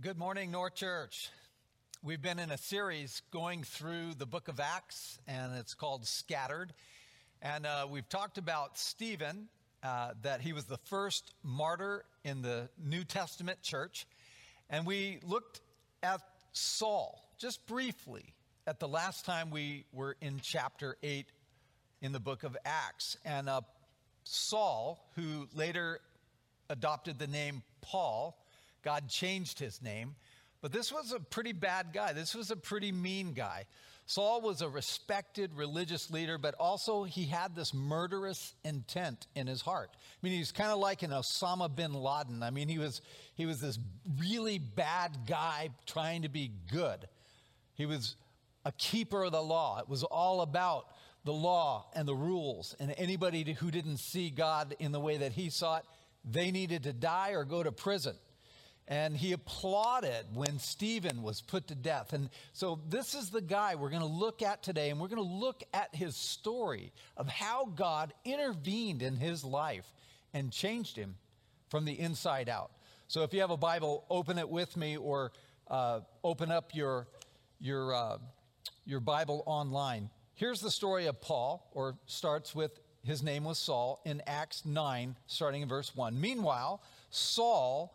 Good morning, North Church. We've been in a series going through the book of Acts, and it's called Scattered. And uh, we've talked about Stephen, uh, that he was the first martyr in the New Testament church. And we looked at Saul just briefly at the last time we were in chapter 8 in the book of Acts. And uh, Saul, who later adopted the name Paul, God changed his name. But this was a pretty bad guy. This was a pretty mean guy. Saul was a respected religious leader, but also he had this murderous intent in his heart. I mean, he's kind of like an Osama bin Laden. I mean, he was, he was this really bad guy trying to be good. He was a keeper of the law. It was all about the law and the rules. And anybody who didn't see God in the way that he saw it, they needed to die or go to prison and he applauded when Stephen was put to death. And so, this is the guy we're going to look at today, and we're going to look at his story of how God intervened in his life and changed him from the inside out. So, if you have a Bible, open it with me or uh, open up your, your, uh, your Bible online. Here's the story of Paul, or starts with his name was Saul, in Acts 9, starting in verse 1. Meanwhile, Saul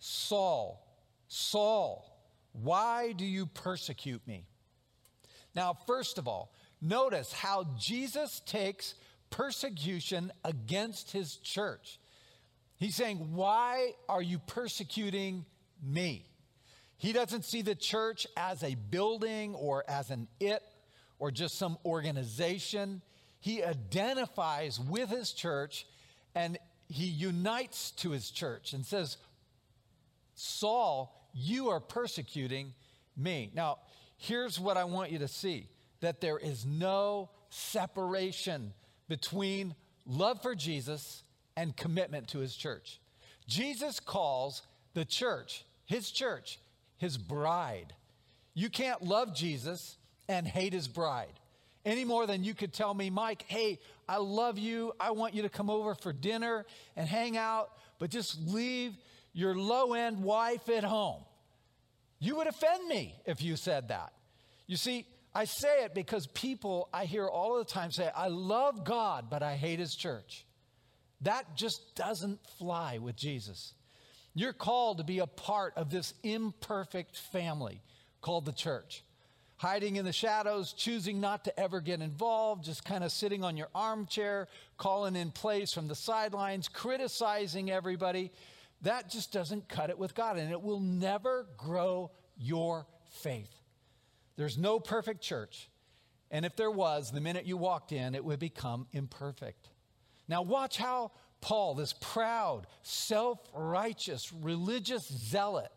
Saul, Saul, why do you persecute me? Now, first of all, notice how Jesus takes persecution against his church. He's saying, Why are you persecuting me? He doesn't see the church as a building or as an it or just some organization. He identifies with his church and he unites to his church and says, Saul, you are persecuting me. Now, here's what I want you to see that there is no separation between love for Jesus and commitment to his church. Jesus calls the church, his church, his bride. You can't love Jesus and hate his bride any more than you could tell me, Mike, hey, I love you. I want you to come over for dinner and hang out, but just leave your low end wife at home. You would offend me if you said that. You see, I say it because people I hear all the time say, I love God, but I hate his church. That just doesn't fly with Jesus. You're called to be a part of this imperfect family called the church. Hiding in the shadows, choosing not to ever get involved, just kind of sitting on your armchair, calling in plays from the sidelines, criticizing everybody that just doesn't cut it with God, and it will never grow your faith. There's no perfect church. And if there was, the minute you walked in, it would become imperfect. Now, watch how Paul, this proud, self righteous, religious zealot,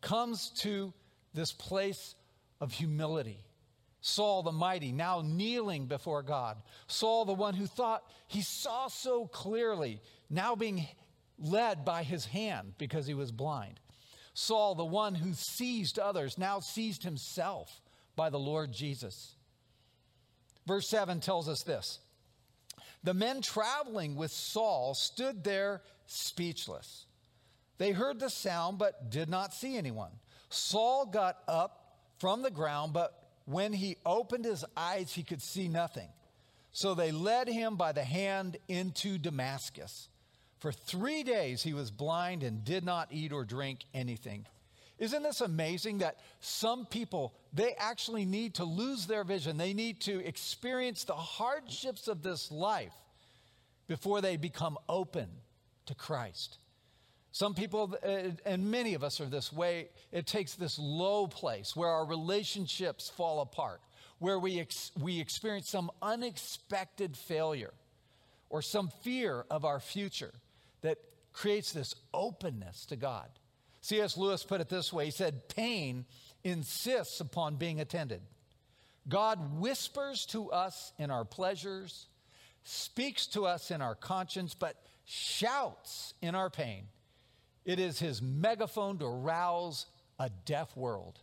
comes to this place of humility. Saul the mighty, now kneeling before God. Saul the one who thought he saw so clearly, now being led by his hand because he was blind. Saul, the one who seized others, now seized himself by the Lord Jesus. Verse 7 tells us this The men traveling with Saul stood there speechless. They heard the sound but did not see anyone. Saul got up from the ground, but when he opened his eyes, he could see nothing. So they led him by the hand into Damascus. For three days he was blind and did not eat or drink anything. Isn't this amazing that some people, they actually need to lose their vision? They need to experience the hardships of this life before they become open to Christ. Some people, uh, and many of us are this way, it takes this low place where our relationships fall apart, where we, ex- we experience some unexpected failure or some fear of our future creates this openness to God. C.S. Lewis put it this way He said, Pain insists upon being attended. God whispers to us in our pleasures, speaks to us in our conscience, but shouts in our pain. It is his megaphone to rouse a deaf world.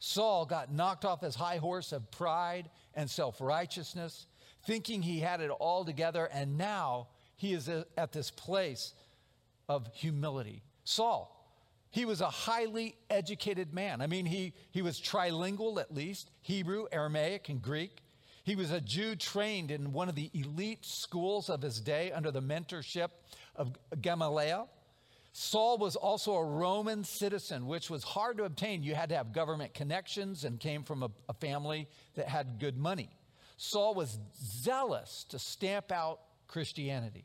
Saul got knocked off his high horse of pride and self righteousness, thinking he had it all together, and now he is at this place of humility. Saul, he was a highly educated man. I mean, he, he was trilingual at least Hebrew, Aramaic, and Greek. He was a Jew trained in one of the elite schools of his day under the mentorship of Gamaliel. Saul was also a Roman citizen, which was hard to obtain. You had to have government connections and came from a, a family that had good money. Saul was zealous to stamp out Christianity.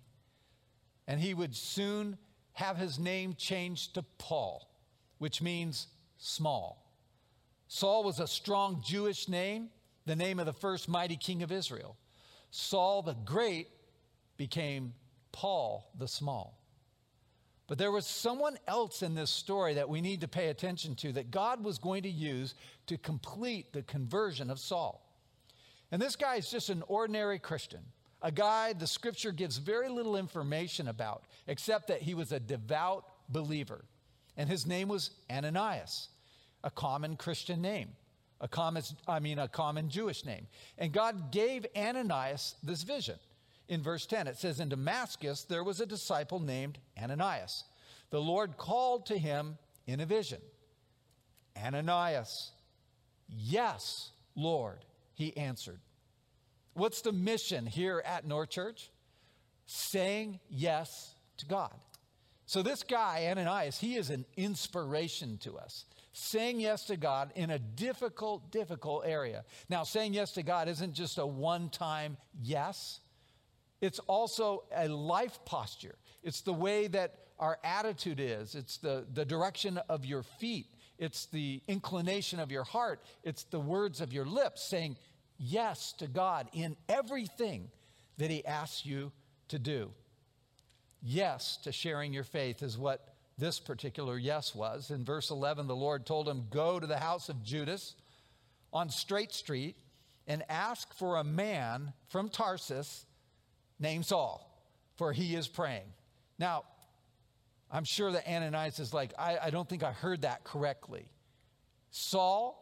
And he would soon have his name changed to Paul, which means small. Saul was a strong Jewish name the name of the first mighty king of Israel. Saul the Great became Paul the Small. But there was someone else in this story that we need to pay attention to that God was going to use to complete the conversion of Saul. And this guy is just an ordinary Christian, a guy the scripture gives very little information about, except that he was a devout believer. And his name was Ananias, a common Christian name a common, I mean, a common Jewish name. And God gave Ananias this vision. In verse 10, it says, In Damascus there was a disciple named Ananias. The Lord called to him in a vision Ananias. Yes, Lord, he answered. What's the mission here at North Church? Saying yes to God. So, this guy, Ananias, he is an inspiration to us saying yes to God in a difficult, difficult area. Now, saying yes to God isn't just a one time yes, it's also a life posture. It's the way that our attitude is, it's the, the direction of your feet, it's the inclination of your heart, it's the words of your lips saying yes to God in everything that He asks you to do. Yes to sharing your faith is what this particular yes was. In verse 11, the Lord told him, Go to the house of Judas on Straight Street and ask for a man from Tarsus named Saul, for he is praying. Now, I'm sure that Ananias is like, I, I don't think I heard that correctly. Saul,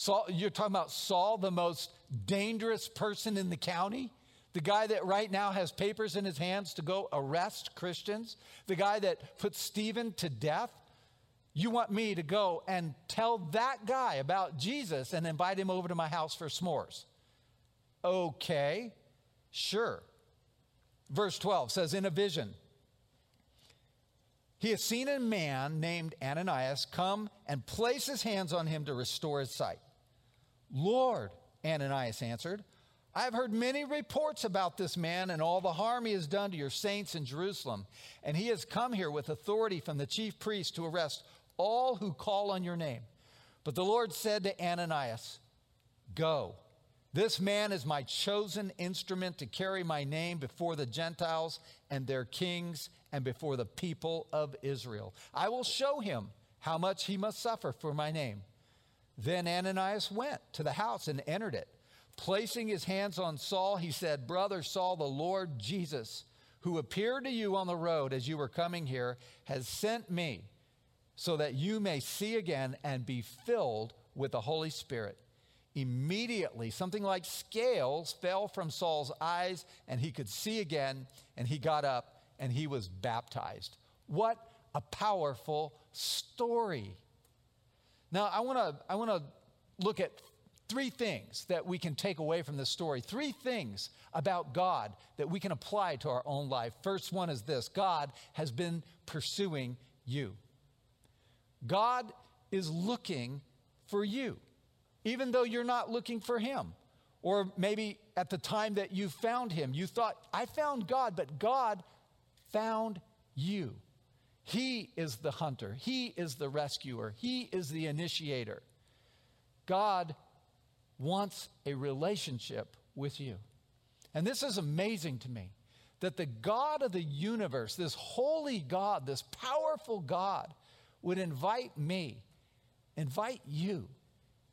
Saul, you're talking about Saul, the most dangerous person in the county? The guy that right now has papers in his hands to go arrest Christians, the guy that put Stephen to death. You want me to go and tell that guy about Jesus and invite him over to my house for s'mores? Okay, sure. Verse 12 says, In a vision, he has seen a man named Ananias come and place his hands on him to restore his sight. Lord, Ananias answered, I've heard many reports about this man and all the harm he has done to your saints in Jerusalem. And he has come here with authority from the chief priest to arrest all who call on your name. But the Lord said to Ananias, Go. This man is my chosen instrument to carry my name before the Gentiles and their kings and before the people of Israel. I will show him how much he must suffer for my name. Then Ananias went to the house and entered it. Placing his hands on Saul, he said, Brother Saul, the Lord Jesus, who appeared to you on the road as you were coming here, has sent me so that you may see again and be filled with the Holy Spirit. Immediately, something like scales fell from Saul's eyes, and he could see again, and he got up and he was baptized. What a powerful story. Now, I want to I want to look at Three things that we can take away from this story. Three things about God that we can apply to our own life. First one is this God has been pursuing you. God is looking for you, even though you're not looking for Him. Or maybe at the time that you found Him, you thought, I found God, but God found you. He is the hunter, He is the rescuer, He is the initiator. God wants a relationship with you. And this is amazing to me that the God of the universe, this holy God, this powerful God, would invite me, invite you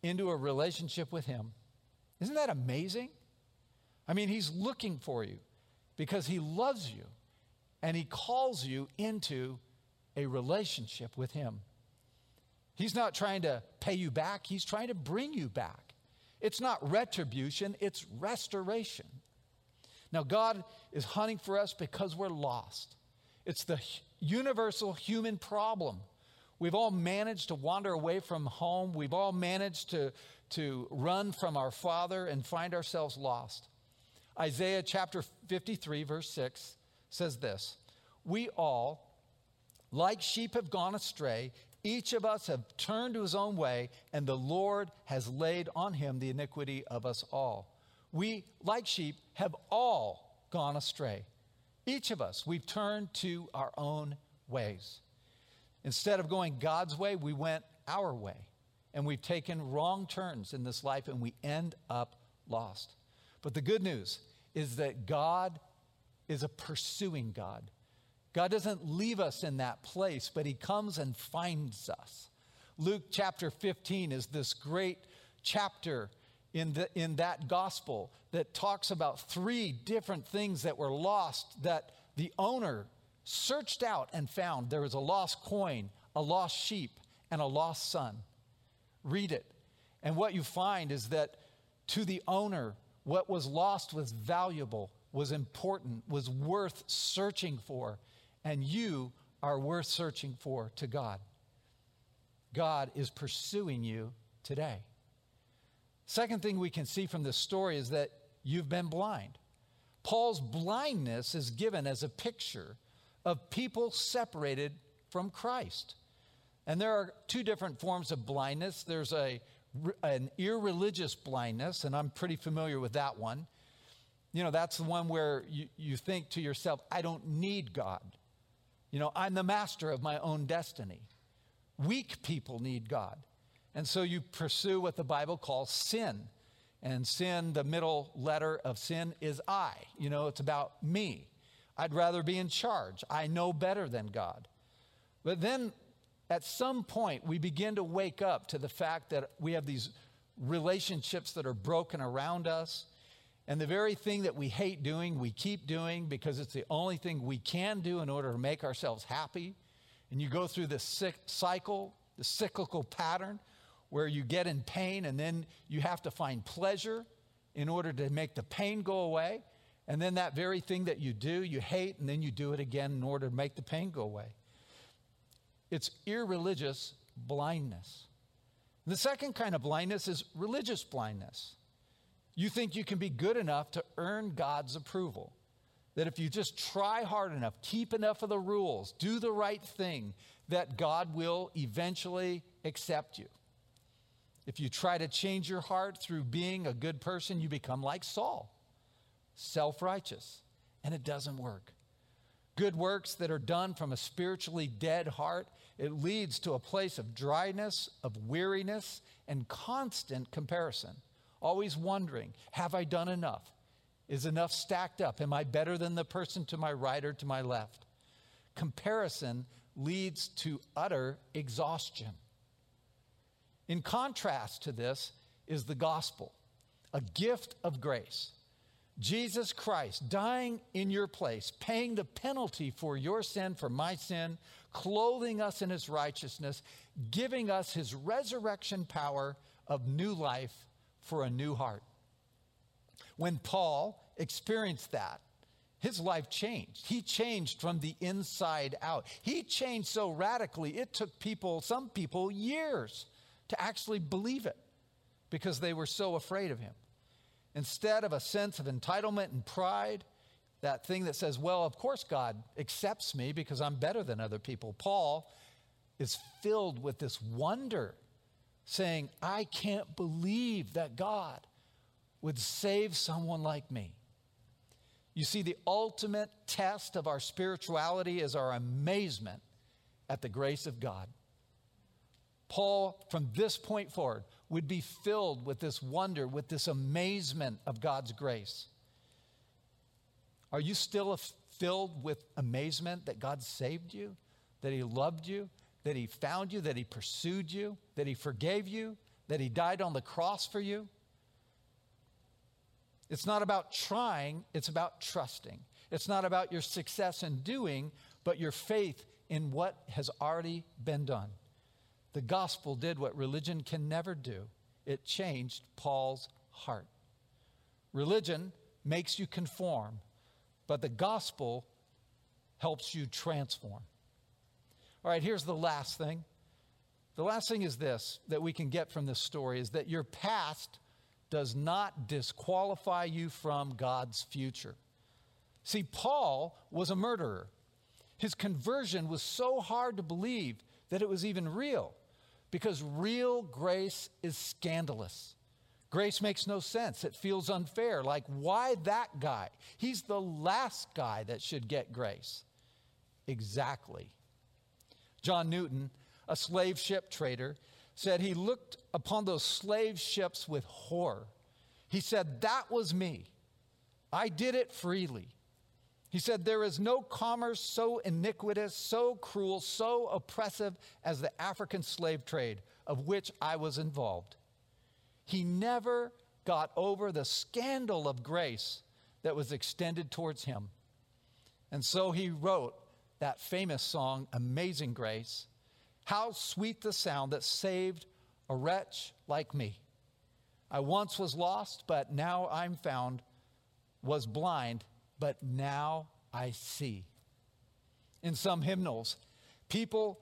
into a relationship with Him. Isn't that amazing? I mean, He's looking for you because He loves you and He calls you into a relationship with Him. He's not trying to pay you back, He's trying to bring you back. It's not retribution, it's restoration. Now, God is hunting for us because we're lost. It's the universal human problem. We've all managed to wander away from home. We've all managed to, to run from our Father and find ourselves lost. Isaiah chapter 53, verse 6 says this We all, like sheep, have gone astray. Each of us have turned to his own way, and the Lord has laid on him the iniquity of us all. We, like sheep, have all gone astray. Each of us, we've turned to our own ways. Instead of going God's way, we went our way. And we've taken wrong turns in this life and we end up lost. But the good news is that God is a pursuing God. God doesn't leave us in that place, but He comes and finds us. Luke chapter 15 is this great chapter in, the, in that gospel that talks about three different things that were lost that the owner searched out and found. There was a lost coin, a lost sheep, and a lost son. Read it. And what you find is that to the owner, what was lost was valuable, was important, was worth searching for, and you are worth searching for to God. God is pursuing you today. Second thing we can see from this story is that you've been blind. Paul's blindness is given as a picture of people separated from Christ. And there are two different forms of blindness. There's a, an irreligious blindness, and I'm pretty familiar with that one. You know, that's the one where you, you think to yourself, I don't need God. You know, I'm the master of my own destiny. Weak people need God. And so you pursue what the Bible calls sin. And sin, the middle letter of sin is I. You know, it's about me. I'd rather be in charge. I know better than God. But then at some point, we begin to wake up to the fact that we have these relationships that are broken around us. And the very thing that we hate doing, we keep doing because it's the only thing we can do in order to make ourselves happy. And you go through this cycle, the cyclical pattern where you get in pain and then you have to find pleasure in order to make the pain go away. And then that very thing that you do, you hate, and then you do it again in order to make the pain go away. It's irreligious blindness. The second kind of blindness is religious blindness. You think you can be good enough to earn God's approval. That if you just try hard enough, keep enough of the rules, do the right thing, that God will eventually accept you. If you try to change your heart through being a good person, you become like Saul, self righteous, and it doesn't work. Good works that are done from a spiritually dead heart, it leads to a place of dryness, of weariness, and constant comparison. Always wondering, have I done enough? Is enough stacked up? Am I better than the person to my right or to my left? Comparison leads to utter exhaustion. In contrast to this is the gospel, a gift of grace. Jesus Christ dying in your place, paying the penalty for your sin, for my sin, clothing us in his righteousness, giving us his resurrection power of new life for a new heart. When Paul experienced that, his life changed. He changed from the inside out. He changed so radically, it took people, some people, years to actually believe it because they were so afraid of him. Instead of a sense of entitlement and pride, that thing that says, well, of course God accepts me because I'm better than other people, Paul is filled with this wonder, saying, I can't believe that God would save someone like me. You see, the ultimate test of our spirituality is our amazement at the grace of God. Paul, from this point forward, would be filled with this wonder, with this amazement of God's grace. Are you still filled with amazement that God saved you, that He loved you, that He found you, that He pursued you, that He forgave you, that He died on the cross for you? It's not about trying, it's about trusting. It's not about your success in doing, but your faith in what has already been done. The gospel did what religion can never do it changed Paul's heart. Religion makes you conform, but the gospel helps you transform. All right, here's the last thing. The last thing is this that we can get from this story is that your past does not disqualify you from God's future. See, Paul was a murderer. His conversion was so hard to believe that it was even real because real grace is scandalous. Grace makes no sense. It feels unfair. Like, why that guy? He's the last guy that should get grace. Exactly. John Newton, a slave ship trader, said he looked upon those slave ships with horror. He said, That was me. I did it freely. He said, There is no commerce so iniquitous, so cruel, so oppressive as the African slave trade of which I was involved. He never got over the scandal of grace that was extended towards him. And so he wrote that famous song, Amazing Grace. How sweet the sound that saved a wretch like me. I once was lost, but now I'm found, was blind but now I see. In some hymnals, people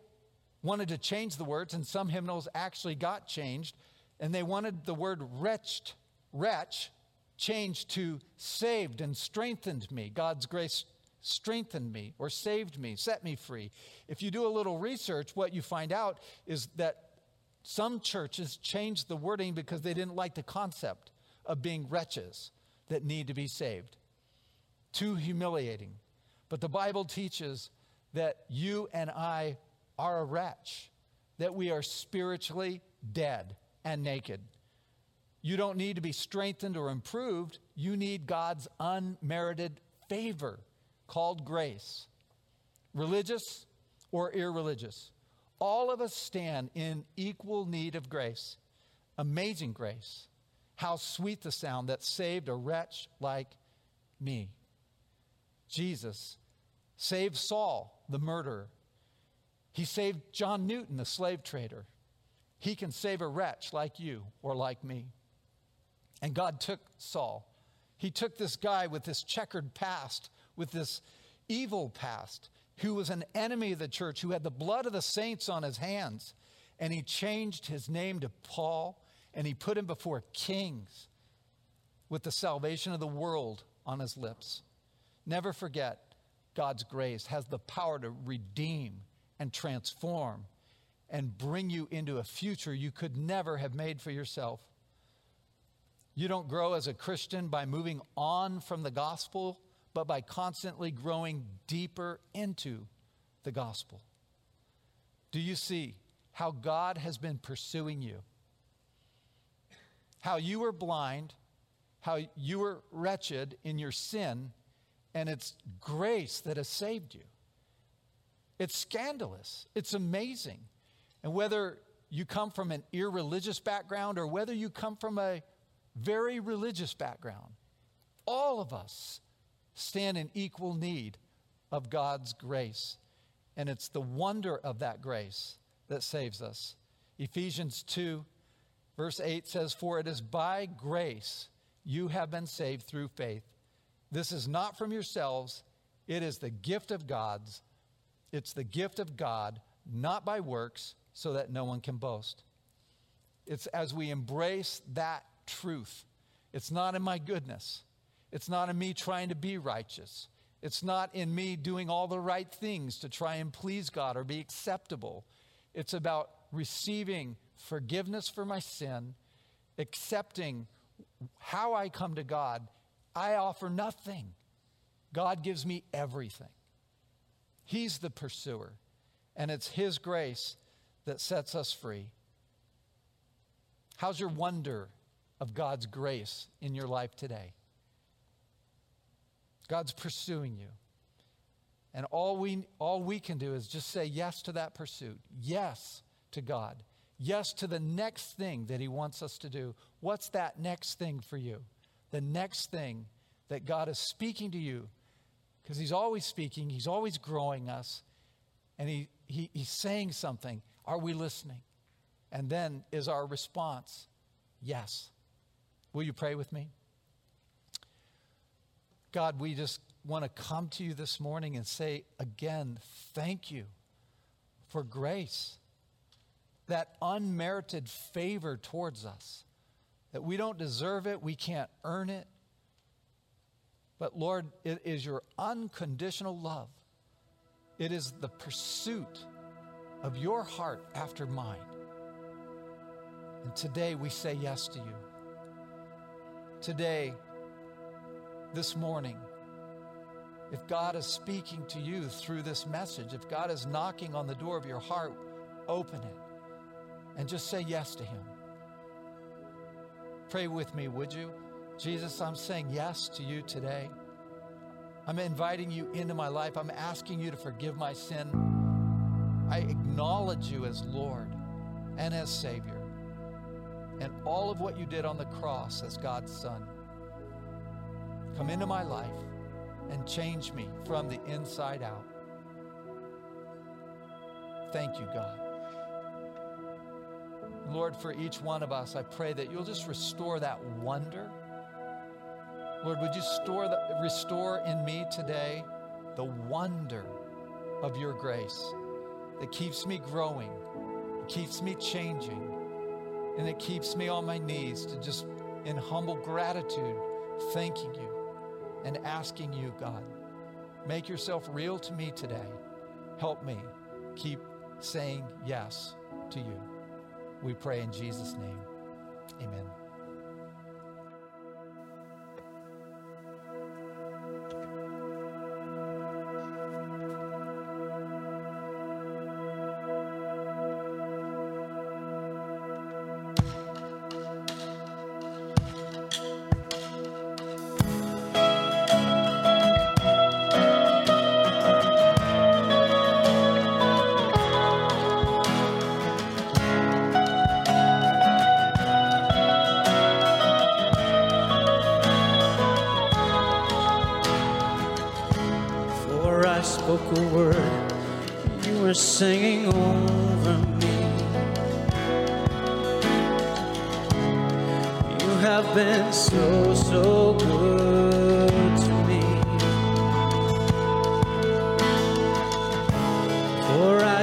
wanted to change the words, and some hymnals actually got changed, and they wanted the word wretched, wretch, changed to saved and strengthened me. God's grace strengthened me or saved me, set me free. If you do a little research, what you find out is that some churches changed the wording because they didn't like the concept of being wretches that need to be saved too humiliating. But the Bible teaches that you and I are a wretch, that we are spiritually dead and naked. You don't need to be strengthened or improved. You need God's unmerited favor called grace. Religious or irreligious, all of us stand in equal need of grace. Amazing grace. How sweet the sound that saved a wretch like me. Jesus saved Saul, the murderer. He saved John Newton, the slave trader. He can save a wretch like you or like me. And God took Saul. He took this guy with this checkered past, with this evil past, who was an enemy of the church, who had the blood of the saints on his hands. And he changed his name to Paul and he put him before kings with the salvation of the world on his lips. Never forget God's grace has the power to redeem and transform and bring you into a future you could never have made for yourself. You don't grow as a Christian by moving on from the gospel, but by constantly growing deeper into the gospel. Do you see how God has been pursuing you? How you were blind, how you were wretched in your sin and it's grace that has saved you. It's scandalous. It's amazing. And whether you come from an irreligious background or whether you come from a very religious background, all of us stand in equal need of God's grace. And it's the wonder of that grace that saves us. Ephesians 2, verse 8 says, For it is by grace you have been saved through faith this is not from yourselves, it is the gift of God's. It's the gift of God, not by works, so that no one can boast. It's as we embrace that truth. It's not in my goodness. It's not in me trying to be righteous. It's not in me doing all the right things to try and please God or be acceptable. It's about receiving forgiveness for my sin, accepting how I come to God, I offer nothing. God gives me everything. He's the pursuer, and it's His grace that sets us free. How's your wonder of God's grace in your life today? God's pursuing you. And all we, all we can do is just say yes to that pursuit, yes to God, yes to the next thing that He wants us to do. What's that next thing for you? The next thing that God is speaking to you, because He's always speaking, He's always growing us, and he, he, He's saying something. Are we listening? And then is our response yes? Will you pray with me? God, we just want to come to you this morning and say again, thank you for grace, that unmerited favor towards us, that we don't deserve it, we can't earn it. But Lord, it is your unconditional love. It is the pursuit of your heart after mine. And today we say yes to you. Today, this morning, if God is speaking to you through this message, if God is knocking on the door of your heart, open it and just say yes to Him. Pray with me, would you? Jesus, I'm saying yes to you today. I'm inviting you into my life. I'm asking you to forgive my sin. I acknowledge you as Lord and as Savior and all of what you did on the cross as God's Son. Come into my life and change me from the inside out. Thank you, God. Lord, for each one of us, I pray that you'll just restore that wonder. Lord, would you store the, restore in me today the wonder of your grace that keeps me growing, keeps me changing, and it keeps me on my knees to just in humble gratitude thanking you and asking you, God, make yourself real to me today. Help me keep saying yes to you. We pray in Jesus' name. Amen.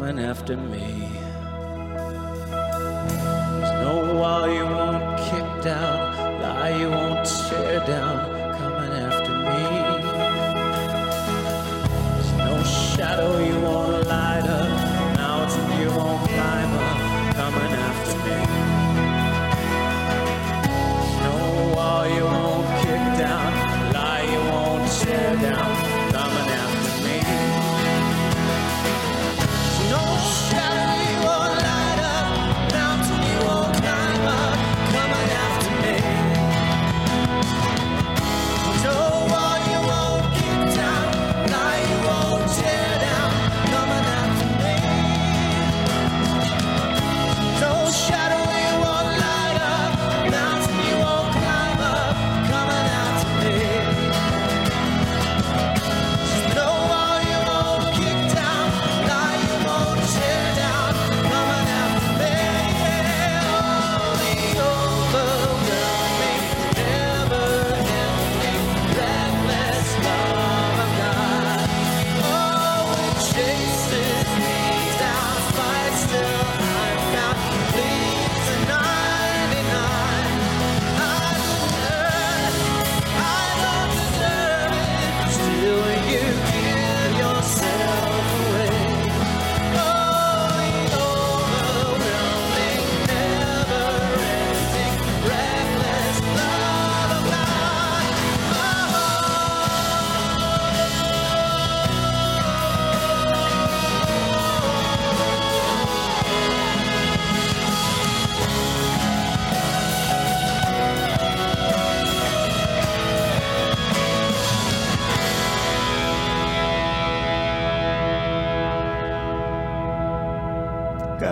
coming after me. There's no volume.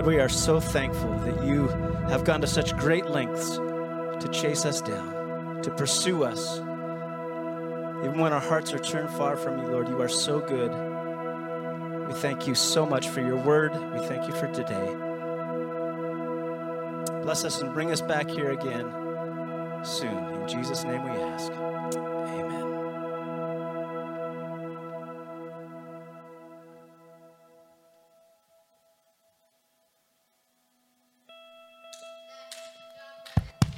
We are so thankful that you have gone to such great lengths to chase us down, to pursue us. Even when our hearts are turned far from you, Lord, you are so good. We thank you so much for your word. We thank you for today. Bless us and bring us back here again soon. In Jesus' name we ask.